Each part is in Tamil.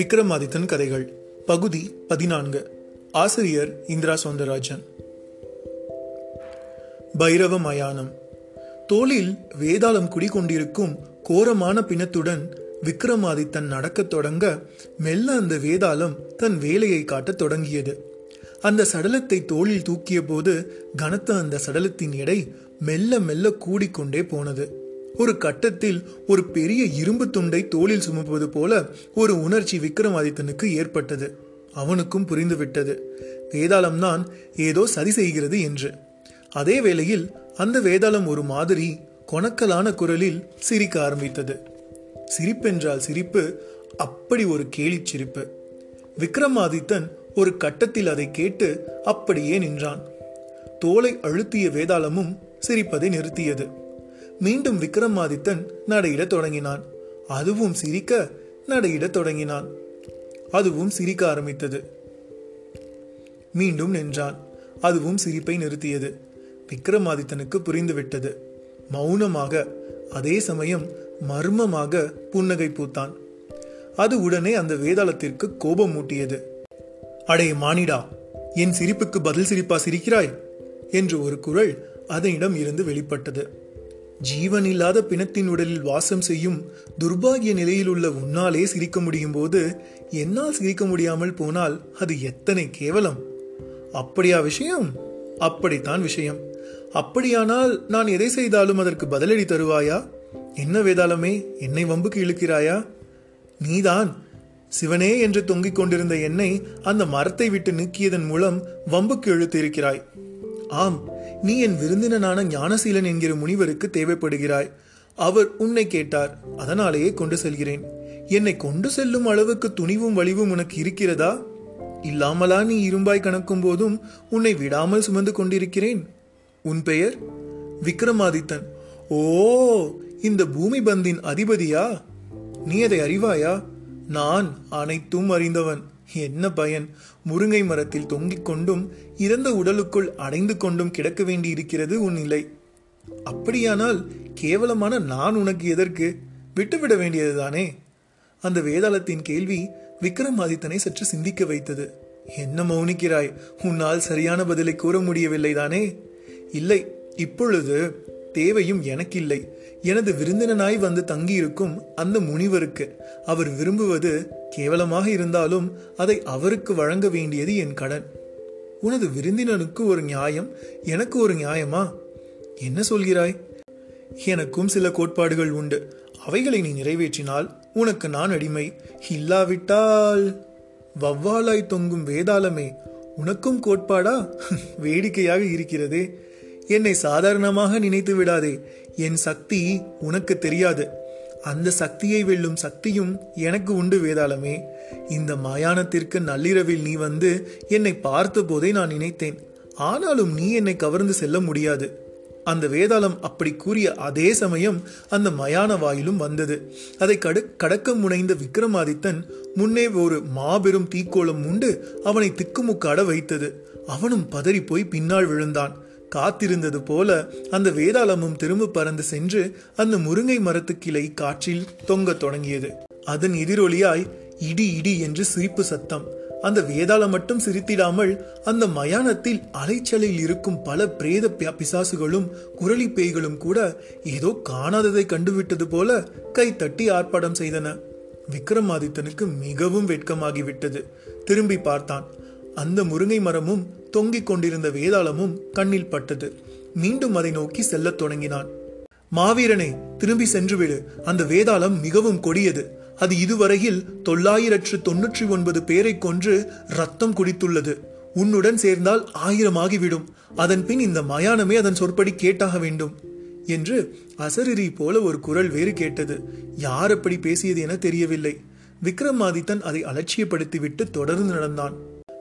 விக்ரமாதித்தன் கதைகள் பகுதி பதினான்கு. ஆசிரியர் இந்திரா சௌந்தரராஜன் பைரவ மயானம். தோளில் வேதாளம் குடிகொண்டிருக்கும் கோரமான பிணத்துடன் விக்ரமாதித்தன் நடக்கத் தொடங்க மெல்ல அந்த வேதாளம் தன் வேலையை காட்டத் தொடங்கியது. அந்த சடலத்தை தோளில் தூக்கிய போது கனத்த அந்த சடலத்தின் எடை மெல்ல மெல்ல கூடிக்கொண்டே போனது. ஒரு கட்டத்தில் ஒரு பெரிய இரும்பு துண்டை தோளில் சுமப்பது போல ஒரு உணர்ச்சி விக்ரமாதித்தனுக்கு ஏற்பட்டது. அவனுக்கும் புரிந்துவிட்டது. வேதாளம் தான் ஏதோ சதி செய்கிறது என்று. அதே வேளையில் அந்த வேதாளம் ஒரு மாதிரி கொணக்கலான குரலில் சிரிக்க ஆரம்பித்தது. சிரிப்பென்றால் சிரிப்பு அப்படி ஒரு கேலிச் சிரிப்பு. விக்ரமாதித்தன் ஒரு கட்டத்தில் அதை கேட்டு அப்படியே நின்றான். தோலை அழுத்திய வேதாளமும் சிரிப்பதை நிறுத்தியது. மீண்டும் விக்ரமாதித்தன் நடையிடத் தொடங்கினான். அதுவும் சிரிக்க நடையிடத் தொடங்கினான். அதுவும் சிரிக்க ஆரம்பித்தது. மீண்டும் நின்றான். அதுவும் சிரிப்பை நிறுத்தியது. விக்ரமாதித்தனுக்கு புரிந்துவிட்டது. மௌனமாக அதே சமயம் மர்மமாக புன்னகை பூத்தான். அது உடனே அந்த வேதாளத்திற்கு கோபம் மூட்டியது அடே மானிடா என் சிரிப்புக்கு பதில் சிரிப்பா சிரிக்கிறாய் என்று ஒரு குரல் அதனிடம் இருந்து வெளிப்பட்டது. ஜீவன் இல்லாத பிணத்தின் உடலில் வாசம் செய்யும் துர்பாகிய நிலையில் உள்ள உன்னாலே சிரிக்க முடியும் போது என்னால் சிரிக்க முடியாமல் போனால் அது எத்தனை கேவலம்? அப்படியா விஷயம்? அப்படித்தான் விஷயம். அப்படியானால் நான் எதை செய்தாலும் அதற்கு பதிலடி தருவாயா? என்ன வேதாளமே என்னை வம்புக்கு இழுக்கிறாயா? நீதான். சிவனே என்று தொங்கிக் கொண்டிருந்த என்னை அந்த மரத்தை விட்டு நீக்கியதன் மூலம் வம்புக்கு இழுத்து இருக்கிறாய். ஆம் நீ என் விருந்தினனான ஞானசீலன் என்கிற முனிவருக்கு தேவைப்படுகிறாய். அவர் உன்னை கேட்டார் அதனாலேயே கொண்டு செல்கிறேன். என்னை கொண்டு செல்லும் அளவுக்கு துணிவும் வலிவும் உனக்கு இருக்கிறதா? இல்லாமலா நீ இரும்பாய் கணக்கும் போதும் உன்னை விடாமல் சுமந்து கொண்டிருக்கிறேன். உன் பெயர்? விக்ரமாதித்தன். ஓ இந்த பூமி பந்தின் அதிபதியா? நீ அதை அறிவாயா? நான் அனைத்தும் அறிந்தவன். என்ன பயன்? முருங்கை மரத்தில் தொங்கிக் கொண்டும் இறந்த உடலுக்குள் அடைந்து கொண்டும் கிடக்க வேண்டியிருக்கிறது உன் நிலை. அப்படியானால் கேவலமான நான் உனக்கு எதற்கு? விட்டுவிட வேண்டியதுதானே? அந்த வேதாளத்தின் கேள்வி விக்ரமாதித்தனை சற்று சிந்திக்க வைத்தது. என்ன மௌனிக்கிறாய்? உன்னால் சரியான பதிலை கூற முடியவில்லை தானே இல்லை இப்பொழுது தேவையும் எனக்கில்லை. எனது விருந்தினனாய் வந்து தங்கியிருக்கும் அந்த முனிவருக்கு அவர் விரும்புவது கேவலமாக இருந்தாலும் அதை அவருக்கு வழங்க வேண்டியது என் கடன். உனது விருந்தினனுக்கு ஒரு நியாயம் எனக்கு ஒரு நியாயமா? என்ன சொல்கிறாய்? எனக்கும் சில கோட்பாடுகள் உண்டு. அவைகளை நீ நிறைவேற்றினால் உனக்கு நான் அடிமை. இல்லாவிட்டால் வவ்வாலாய் தொங்கும் வேதாளமே உனக்கும் கோட்பாடா? வேடிக்கையாக இருக்கிறதே. என்னை சாதாரணமாக நினைத்து விடாதே. என் சக்தி உனக்கு தெரியாது. அந்த சக்தியை வெல்லும் சக்தியும் எனக்கு உண்டு வேதாளமே. இந்த மயானத்திற்கு நள்ளிரவில் நீ வந்து என்னை பார்த்த போதே நான் நினைத்தேன். ஆனாலும் நீ என்னை கவர்ந்து செல்ல முடியாது. அந்த வேதாளம் அப்படி கூறிய அதே சமயம் அந்த மயான வாயிலும் வந்தது. அதை கடு கடக்க முனைந்த விக்ரமாதித்தன் முன்னே ஒரு மாபெரும் தீக்கோளம் உண்டு அவனை திக்குமுக்காட வைத்தது. அவனும் பதறி போய் பின்னால் விழுந்தான். காத்திருந்தது போல அந்த வேதாளமும் திரும்ப பறந்து சென்று அந்த முருங்கை மரத்து கிளை காற்றில் தொங்கத் தொடங்கியது. அதன் எதிரொலியாய் இடி இடி என்று சிரிப்பு சத்தம். அந்த வேதாளம் மட்டும் சிரித்திடாமல் அந்த மயானத்தில் அலைச்சலில் இருக்கும் பல பிரேத பிசாசுகளும் குரளி பேய்களும் கூட ஏதோ காணாததை கண்டுவிட்டது போல கை தட்டி ஆர்ப்பாட்டம் செய்தன. விக்ரமாதித்தனுக்கு மிகவும் வெட்கமாகிவிட்டது. திரும்பி பார்த்தான். அந்த முருங்கை மரமும் தொங்கிக் கொண்டிருந்த வேதாளமும் கண்ணில் பட்டது. மீண்டும் அதை நோக்கி செல்லத் தொடங்கினான். மாவீரனே திரும்பி சென்றுவிடு அந்த வேதாளம் மிகவும் கொடியது. அது இதுவரையில் தொள்ளாயிரற்று தொன்னூற்றி ஒன்பது பேரை கொன்று ரத்தம் குடித்துள்ளது. உன்னுடன் சேர்ந்தால் ஆயிரமாகிவிடும். அதன் பின் இந்த மயானமே அதன் சொற்படி கேட்டாக வேண்டும் என்று அசரிரி போல ஒரு குரல் வேறு கேட்டது. யார் அப்படி பேசியது என தெரியவில்லை. விக்ரமாதித்தன் அதை அலட்சியப்படுத்திவிட்டு தொடர்ந்து நடந்தான்.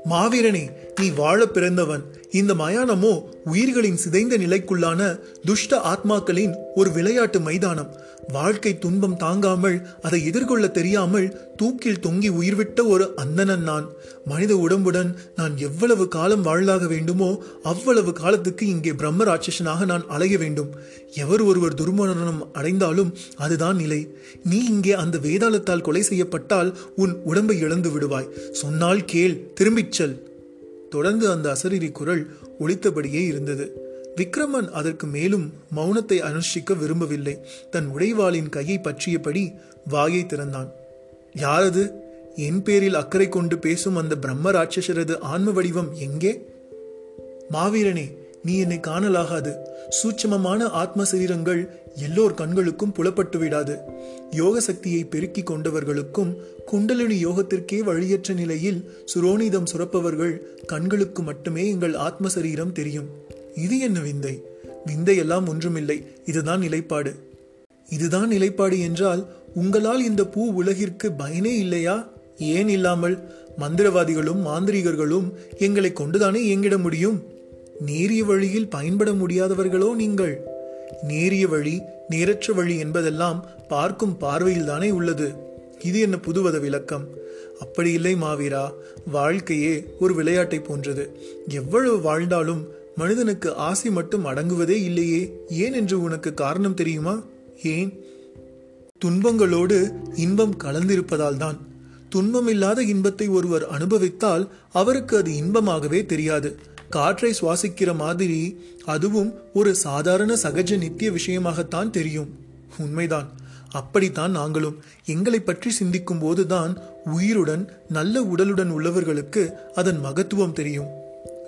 மாவீரனே நீ வாழ பிறந்தவன். இந்த மயானமோ உயிர்களின் சிதைந்த நிலைக்குள்ளான துஷ்ட ஆத்மாக்களின் ஒரு விளையாட்டு மைதானம். வாழ்க்கை துன்பம் தாங்காமல் அதை எதிர்கொள்ள தெரியாமல் தூக்கில் தொங்கி உயிர்விட்ட ஒரு அந்தணன் நான். மனித உடம்புடன் நான் எவ்வளவு காலம் வாழ்ந்தாக வேண்டுமோ அவ்வளவு காலத்துக்கு இங்கே பிரம்ம ராட்சசனாக நான் அலைய வேண்டும். எவர் ஒருவர் துர்மரணம் அடைந்தாலும் அதுதான் நிலை. நீ இங்கே அந்த வேதாளத்தால் கொலை செய்யப்பட்டால் உன் உடம்பை இழந்து விடுவாய். சொன்னால் கேள் திரும்பிச் செல். தொடர்ந்து அந்த அசரீரி குரல் ஒழித்தபடியே இருந்தது. விக்ரமன் அதற்கு மேலும் மௌனத்தை அனுஷ்டிக்க விரும்பவில்லை. தன் உடைவாளின் கையை பற்றியபடி வாயை திறந்தான். யாரது? என் பேரில் அக்கறை கொண்டு பேசும் அந்த பிரம்ம ராட்சசரது ஆன்ம வடிவம் எங்கே? மாவீரனே நீ என்னை காணலாகாது. சூட்சமமான ஆத்ம சரீரங்கள் எல்லோர் கண்களுக்கும் புலப்பட்டு விடாது யோக சக்தியை பெருக்கிக் கொண்டவர்களுக்கும் குண்டலினி யோகத்திற்கே வழியற்ற நிலையில் சுரோனிதம் சுரப்பவர்கள் கண்களுக்கு மட்டுமே எங்கள் ஆத்ம சரீரம் தெரியும். இது என்ன விந்தை? விந்தை எல்லாம் ஒன்றுமில்லை. இதுதான் நிலைப்பாடு. இதுதான் நிலைப்பாடு என்றால் உங்களால் இந்த பூ உலகிற்கு பயனே இல்லையா? ஏன் இல்லாமல்? மந்திரவாதிகளும் மாந்திரிகர்களும் எங்களை கொண்டுதானே இயங்கிட முடியும்? நேரிய வழியில் பயன்பட முடியாதவர்களோ நீங்கள். நேரிய வழி நேரற்ற வழி என்பதெல்லாம் பார்க்கும் பார்வையில் தானே உள்ளது. இது என்ன புதுவத விளக்கம்? அப்படி இல்லை மாவீரா. வாழ்க்கையே ஒரு விளையாட்டை போன்றது. எவ்வளவு வாழ்ந்தாலும் மனிதனுக்கு ஆசை மட்டும் அடங்குவதே இல்லையே. ஏன் என்று உனக்கு காரணம் தெரியுமா? ஏன்? துன்பங்களோடு இன்பம் கலந்திருப்பதால் தான் துன்பமில்லாத இன்பத்தை ஒருவர் அனுபவித்தால் அவருக்கு அது இன்பமாகவே தெரியாது. காற்றை சுவாசிக்கிற மாதிரி அதுவும் ஒரு சாதாரண சகஜ நித்திய விஷயமாகத்தான் தெரியும். உண்மைதான். அப்படித்தான் நாங்களும். எங்களை பற்றி சிந்திக்கும் போதுதான் உயிருடன் நல்ல உடலுடன் உள்ளவர்களுக்கு அதன் மகத்துவம் தெரியும்.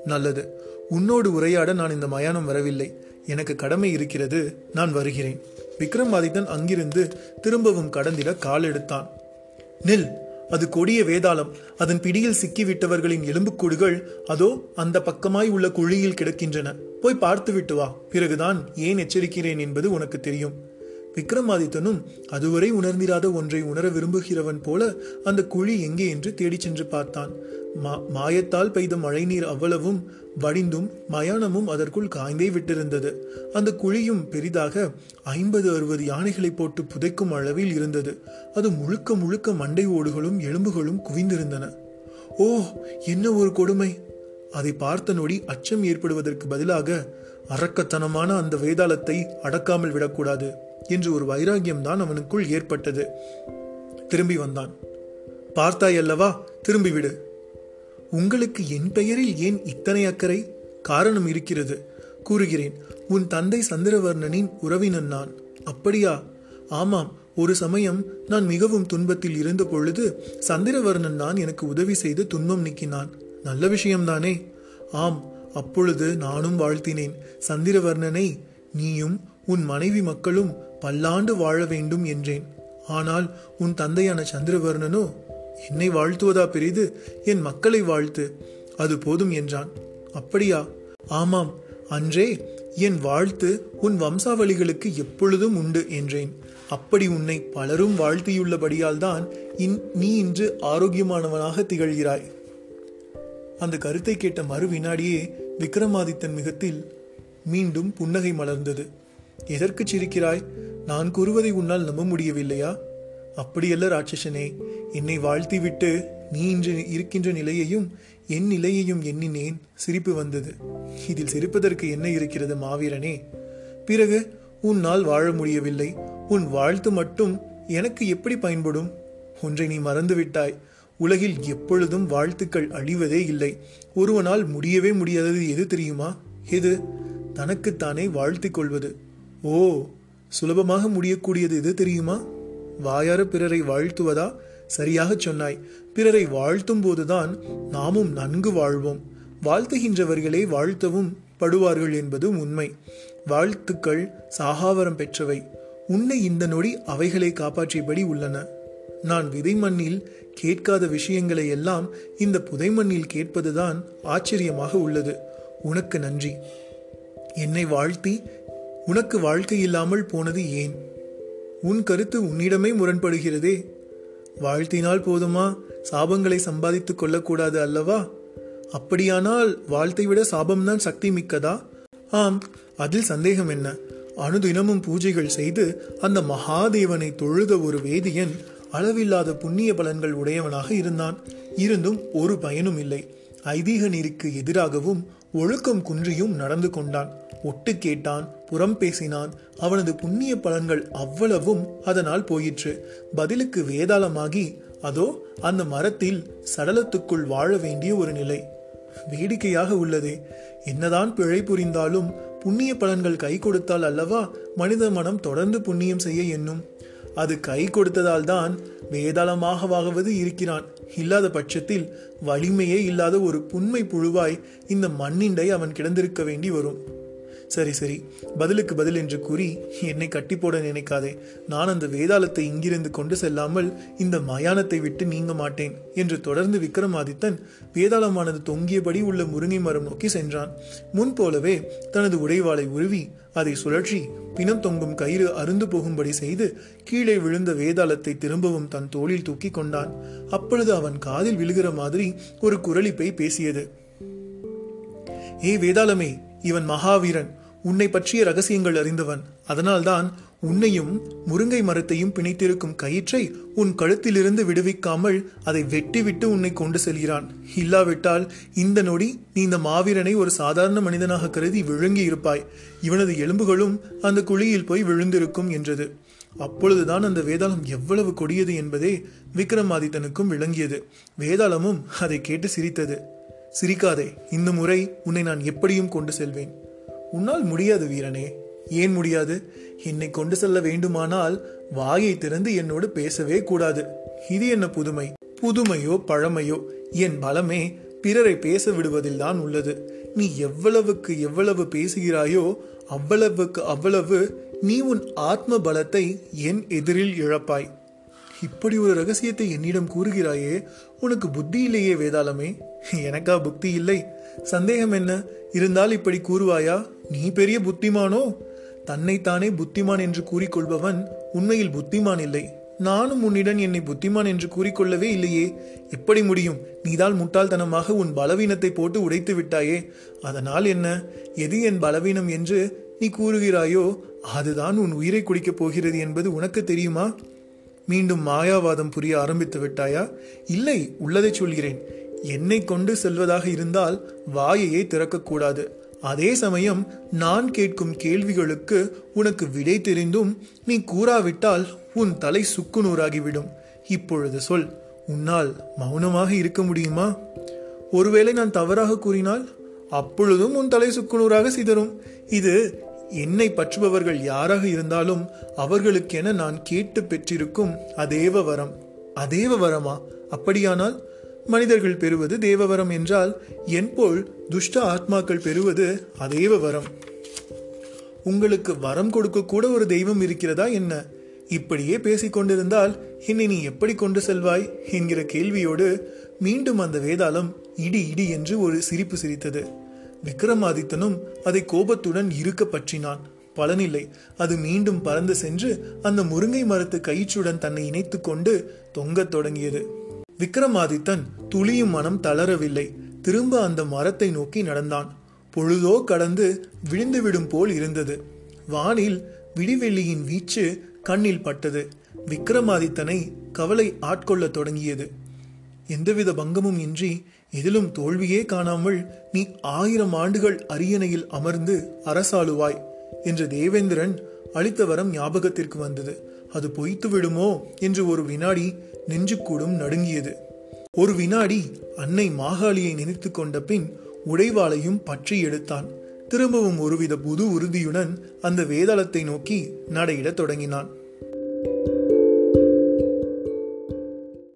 நல்லது. உன்னோடு உரையாட நான் இந்த மயானம் வரவில்லை. எனக்கு கடமை இருக்கிறது நான் வருகிறேன். விக்ரமாதித்தன் அங்கிருந்து திரும்பவும் கடந்திட கால் எடுத்தான். நில் அது கொடிய வேதாளம். அதன் பிடியில் சிக்கிவிட்டவர்களின் எலும்புக்கூடுகள் அதோ அந்த பக்கமாய் உள்ள குழியில் கிடக்கின்றன. போய் பார்த்துவிட்டு வா. பிறகுதான் ஏன் எச்சரிக்கிறேன் என்பது உனக்கு தெரியும். விக்ரமாதித்தனும் அதுவரை உணர்ந்திராத ஒன்றை உணர விரும்புகிறவன் போல அந்த குழி எங்கே என்று தேடிச் சென்று பார்த்தான். மா மாயத்தால் பெய்த மழைநீர் அவ்வளவும் வடிந்தும் மயானமும் அதற்குள் காய்ந்தே விட்டிருந்தது. அந்த குழியும் பெரிதாக ஐம்பது அறுபது யானைகளை போட்டு புதைக்கும் அளவில் இருந்தது. அது முழுக்க முழுக்க மண்டை ஓடுகளும் எலும்புகளும் குவிந்திருந்தன. ஓ என்ன ஒரு கொடுமை! அதை பார்த்த நொடி அச்சம் ஏற்படுவதற்கு பதிலாக அரக்கத்தனமான அந்த வேதாளத்தை அடக்காமல் விடக்கூடாது. என்று ஒரு வைராகியம்தான் அவனுக்குள் ஏற்பட்டது. திரும்பி வந்தான். பார்த்தாய் அல்லவா? திரும்பிவிடு. உங்களுக்கு என் பெயரில் ஏன் இத்தனை அக்கறை? காரணம் இருக்கிறது. கூறுகிறேன் உன் தந்தை சந்திரவர்ணனின் உறவினன் நான். அப்படியா? ஆமாம் ஒரு சமயம் நான் மிகவும் துன்பத்தில் இருந்த பொழுது சந்திரவர்ணன் நான் எனக்கு உதவி செய்து துன்பம் நீக்கினான். நல்ல விஷயம்தானே? ஆம் அப்பொழுது நானும் வாழ்த்தினேன். சந்திரவர்ணனை நீயும் உன் மனைவி மக்களும் பல்லாண்டு வாழ வேண்டும் என்றேன். ஆனால் உன் தந்தையான சந்திரவர்ணனோ என்னை வாழ்த்துவதா பெரிது? என் மக்களை வாழ்த்து. அது போதும் என்றான். அப்படியா? ஆமாம். அன்றே என் வாழ்த்து உன் வம்சாவளிகளுக்கு எப்பொழுதும் உண்டு என்றேன். அப்படி உன்னை பலரும் வாழ்த்தியுள்ளபடியால் தான் இன் நீ இன்று ஆரோக்கியமானவனாக திகழ்கிறாய் அந்த கருத்தை கேட்ட மறு வினாடியே விக்ரமாதித்தன் முகத்தில் மீண்டும் புன்னகை மலர்ந்தது. எதற்கு சிரிக்கிறாய்? நான் கூறுவதை உன்னால் நம்ப முடியவில்லையா? அப்படியல்ல ராட்சசனே என்னை வாழ்த்திவிட்டு நீ இன்று இருக்கின்ற நிலையையும் என் நிலையையும் எண்ணினேன். சிரிப்பு வந்தது. இதில் சிரிப்பதற்கு என்ன இருக்கிறது மாவீரனே? பிறகு உன்னால் வாழ முடியவில்லை. உன் வாழ்த்து மட்டும் எனக்கு எப்படி பயன்படும்? ஒன்றை நீ மறந்துவிட்டாய். உலகில் எப்பொழுதும் வாழ்த்துக்கள் அழிவதே இல்லை. ஒருவனால் முடியவே முடியாதது எது தெரியுமா? எது? தனக்குத்தானே வாழ்த்திக் கொள்வது. ஓ சுலபமாக முடியக்கூடியது எது தெரியுமா? வாயார பிறரை வாழ்த்துவதா? சரியாகச் சொன்னாய். பிறரை வாழ்த்தும் போதுதான் நாமும் நன்கு வாழ்வோம். வாழ்த்துகின்றவர்களே வாழ்த்தவும் படுவார்கள் என்பது உண்மை. வாழ்த்துக்கள் சாகாவரம் பெற்றவை. உன்னை இந்த நொடி அவைகளை காப்பாற்றியபடி உள்ளன. நான் விதை மண்ணில் கேட்காத விஷயங்களை எல்லாம் இந்த புதை மண்ணில் கேட்பதுதான் ஆச்சரியமாக உள்ளது. உனக்கு நன்றி. என்னை வாழ்த்தி உனக்கு வாழ்க்கை இல்லாமல் போனது ஏன்? உன் கருத்து உன்னிடமே முரண்படுகிறதே. வாழ்த்தினால் போதுமா? சாபங்களை சம்பாதித்துக் கொள்ளக்கூடாது அல்லவா? அப்படியானால் வாழ்த்தை விட சாபம்தான் சக்தி மிக்கதா? ஆம் அதில் சந்தேகம் என்ன? அனுதினமும் பூஜைகள் செய்து அந்த மகாதேவனை தொழுத ஒரு வேதியன் அளவில்லாத புண்ணிய பலன்கள் உடையவனாக இருந்தான். இருந்தும் ஒரு பயனும் இல்லை. ஐதீக எதிராகவும் ஒழுக்கம் குன்றியும் நடந்து கொண்டான். ஒட்டு கேட்டான் புறம் பேசினான். அவனது புண்ணிய பலன்கள் அவ்வளவும் அதனால் போயிற்று. பதிலுக்கு வேதாளமாகி அதோ அந்த மரத்தில் சடலத்துக்குள் வாழ வேண்டிய ஒரு நிலை. வேடிக்கையாக உள்ளதே. என்னதான் பிழை புரிந்தாலும் புண்ணிய பலன்கள் கை கொடுத்தால் அல்லவா மனித மனம் தொடர்ந்து புண்ணியம் செய்ய எண்ணும்? அது கை கொடுத்ததால் தான் வேதாளமாகவாகவது இருக்கிறான். இல்லாத பட்சத்தில் வலிமையே இல்லாத ஒரு புண்மை புழுவாய் இந்த மண்ணிண்டை அவன் கிடந்திருக்க வேண்டி வரும். சரி சரி. பதிலுக்கு பதில் என்று கூறி என்னை கட்டி போட நினைக்காதே. நான் அந்த வேதாளத்தை இங்கிருந்து கொண்டு செல்லாமல் இந்த மயானத்தை விட்டு நீங்க மாட்டேன் என்று தொடர்ந்து விக்ரமாதித்தன் வேதாளமானது தொங்கியபடி உள்ள முருங்கை மரம் நோக்கி சென்றான். முன் போலவே தனது உடைவாளை உருவி அதை சுழற்றி பிணம் தொங்கும் கயிறு அருந்து போகும்படி செய்து கீழே விழுந்த வேதாளத்தை திரும்பவும் தன் தோளில் தூக்கி கொண்டான். அப்பொழுது அவன் காதில் விழுகிற மாதிரி ஒரு குரலிப்பை பேசியது. ஏ வேதாளமே இவன் மகாவீரன். உன்னை பற்றிய ரகசியங்கள் அறிந்தவன். அதனால்தான் உன்னையும் முருங்கை மரத்தையும் பிணைத்திருக்கும் கயிற்றை உன் கழுத்திலிருந்து விடுவிக்காமல் அதை வெட்டிவிட்டு உன்னை கொண்டு செல்கிறான். இல்லாவிட்டால் இந்த நொடி நீ இந்த மாவீரனை ஒரு சாதாரண மனிதனாக கருதி விழுங்கி இருப்பாய். இவனது எலும்புகளும் அந்த குழியில் போய் விழுந்திருக்கும் என்றது. அப்பொழுதுதான் அந்த வேதாளம் எவ்வளவு கொடியது என்பதே விக்ரமாதித்தனுக்கும் விளங்கியது. வேதாளமும் அதை கேட்டு சிரித்தது. சிரிக்காதே இந்த முறை உன்னை நான் எப்படியும் கொண்டு செல்வேன். உன்னால் முடியாது வீரனே. ஏன் முடியாது? என்னை கொண்டு செல்ல வேண்டுமானால் வாயை திறந்து என்னோடு பேசவே கூடாது. இது என்ன புதுமை? புதுமையோ பழமையோ? என் பலமே பிறரை பேச விடுவதில் தான் உள்ளது. நீ எவ்வளவுக்கு எவ்வளவு பேசுகிறாயோ அவ்வளவுக்கு அவ்வளவு நீ உன் ஆத்ம பலத்தை என் எதிரில் இழப்பாய். இப்படி ஒரு ரகசியத்தை என்னிடம் கூறுகிறாயே உனக்கு புத்தி இல்லையே வேதாளமே. எனக்கா புத்தி இல்லை? சந்தேகம் என்ன? இருந்தால் இப்படி கூறுவாயா? நீ பெரிய புத்திமானோ? தன்னைத்தானே புத்திமான் என்று கூறிக்கொள்பவன் உண்மையில் புத்திமான் இல்லை. நானும் உன்னிடம் என்னை புத்திமான் என்று கூறிக்கொள்ளவே இல்லையே. எப்படி முடியும்? நீதால் முட்டாள்தனமாக உன் பலவீனத்தை போட்டு உடைத்து விட்டாயே. அதனால் என்ன? எது என் பலவீனம் என்று நீ கூறுகிறாயோ அதுதான் உன் உயிரை குடிக்கப் போகிறது என்பது உனக்கு தெரியுமா? மீண்டும் மாயாவாதம் புரிய ஆரம்பித்து விட்டாயா? இல்லை உள்ளதை சொல்கிறேன். என்னை கொண்டு செல்வதாக இருந்தால் வாயையே திறக்கக்கூடாது. அதே சமயம் நான் கேட்கும் கேள்விகளுக்கு உனக்கு விடை தெரிந்தும் நீ கூறாவிட்டால் உன் தலை சுக்குநூறாகிவிடும். இப்பொழுது சொல் உன்னால் மௌனமாக இருக்க முடியுமா? ஒருவேளை நான் தவறாக கூறினால் அப்பொழுதும் உன் தலை சுக்குநூறாக சிதறும். இது என்னை பற்றுபவர்கள் யாராக இருந்தாலும் அவர்களுக்கென நான் கேட்டு பெற்றிருக்கும் அதேவ வரம். அதேவ வரமா? அப்படியானால் மனிதர்கள் பெறுவது தேவவரம் என்றால் என் போல் துஷ்ட ஆத்மாக்கள் பெறுவது அதேவ வரம். உங்களுக்கு வரம் கொடுக்க கூட ஒரு தெய்வம் இருக்கிறதா என்ன? இப்படியே பேசிக் கொண்டிருந்தால் என்னை நீ எப்படி கொண்டு செல்வாய் என்கிற கேள்வியோடு மீண்டும் அந்த வேதாளம் இடி இடி என்று ஒரு சிரிப்பு சிரித்தது. விக்ரமாதித்தனும் அதை கோபத்துடன் இருக்க பற்றினான். பலனில்லை. அது மீண்டும் பறந்து சென்று அந்த முருங்கை மரத்து கயிற்றுடன் தன்னை இணைத்துக்கொண்டு தொங்கத் தொடங்கியது. விக்ரமாதித்தன் துளியும் மனம் தளரவில்லை. திரும்ப அந்த மரத்தை நோக்கி நடந்தான். பொழுதோ கடந்து விழுந்துவிடும் போல் இருந்தது. வானில் விடிவெள்ளியின் வீச்சு கண்ணில் பட்டது. விக்ரமாதித்தனை கவலை ஆட்கொள்ளத் தொடங்கியது. எந்தவித பங்கமும் இன்றி எதிலும் தோல்வியே காணாமல் நீ ஆயிரம் ஆண்டுகள் அரியணையில் அமர்ந்து அரசாளுவாய் என்று தேவேந்திரன் அளித்த வரம் ஞாபகத்திற்கு வந்தது. அது பொய்த்து விடுமோ என்று ஒரு வினாடி நெஞ்சுக்கூடும் நடுங்கியது. ஒரு வினாடி அன்னை மாகாளியை நினைத்து கொண்ட பின் உடைவாளையும் பற்றி எடுத்தான். திரும்பவும் ஒருவித புது உறுதியுடன் அந்த வேதாளத்தை நோக்கி நடையிடத் தொடங்கினான்.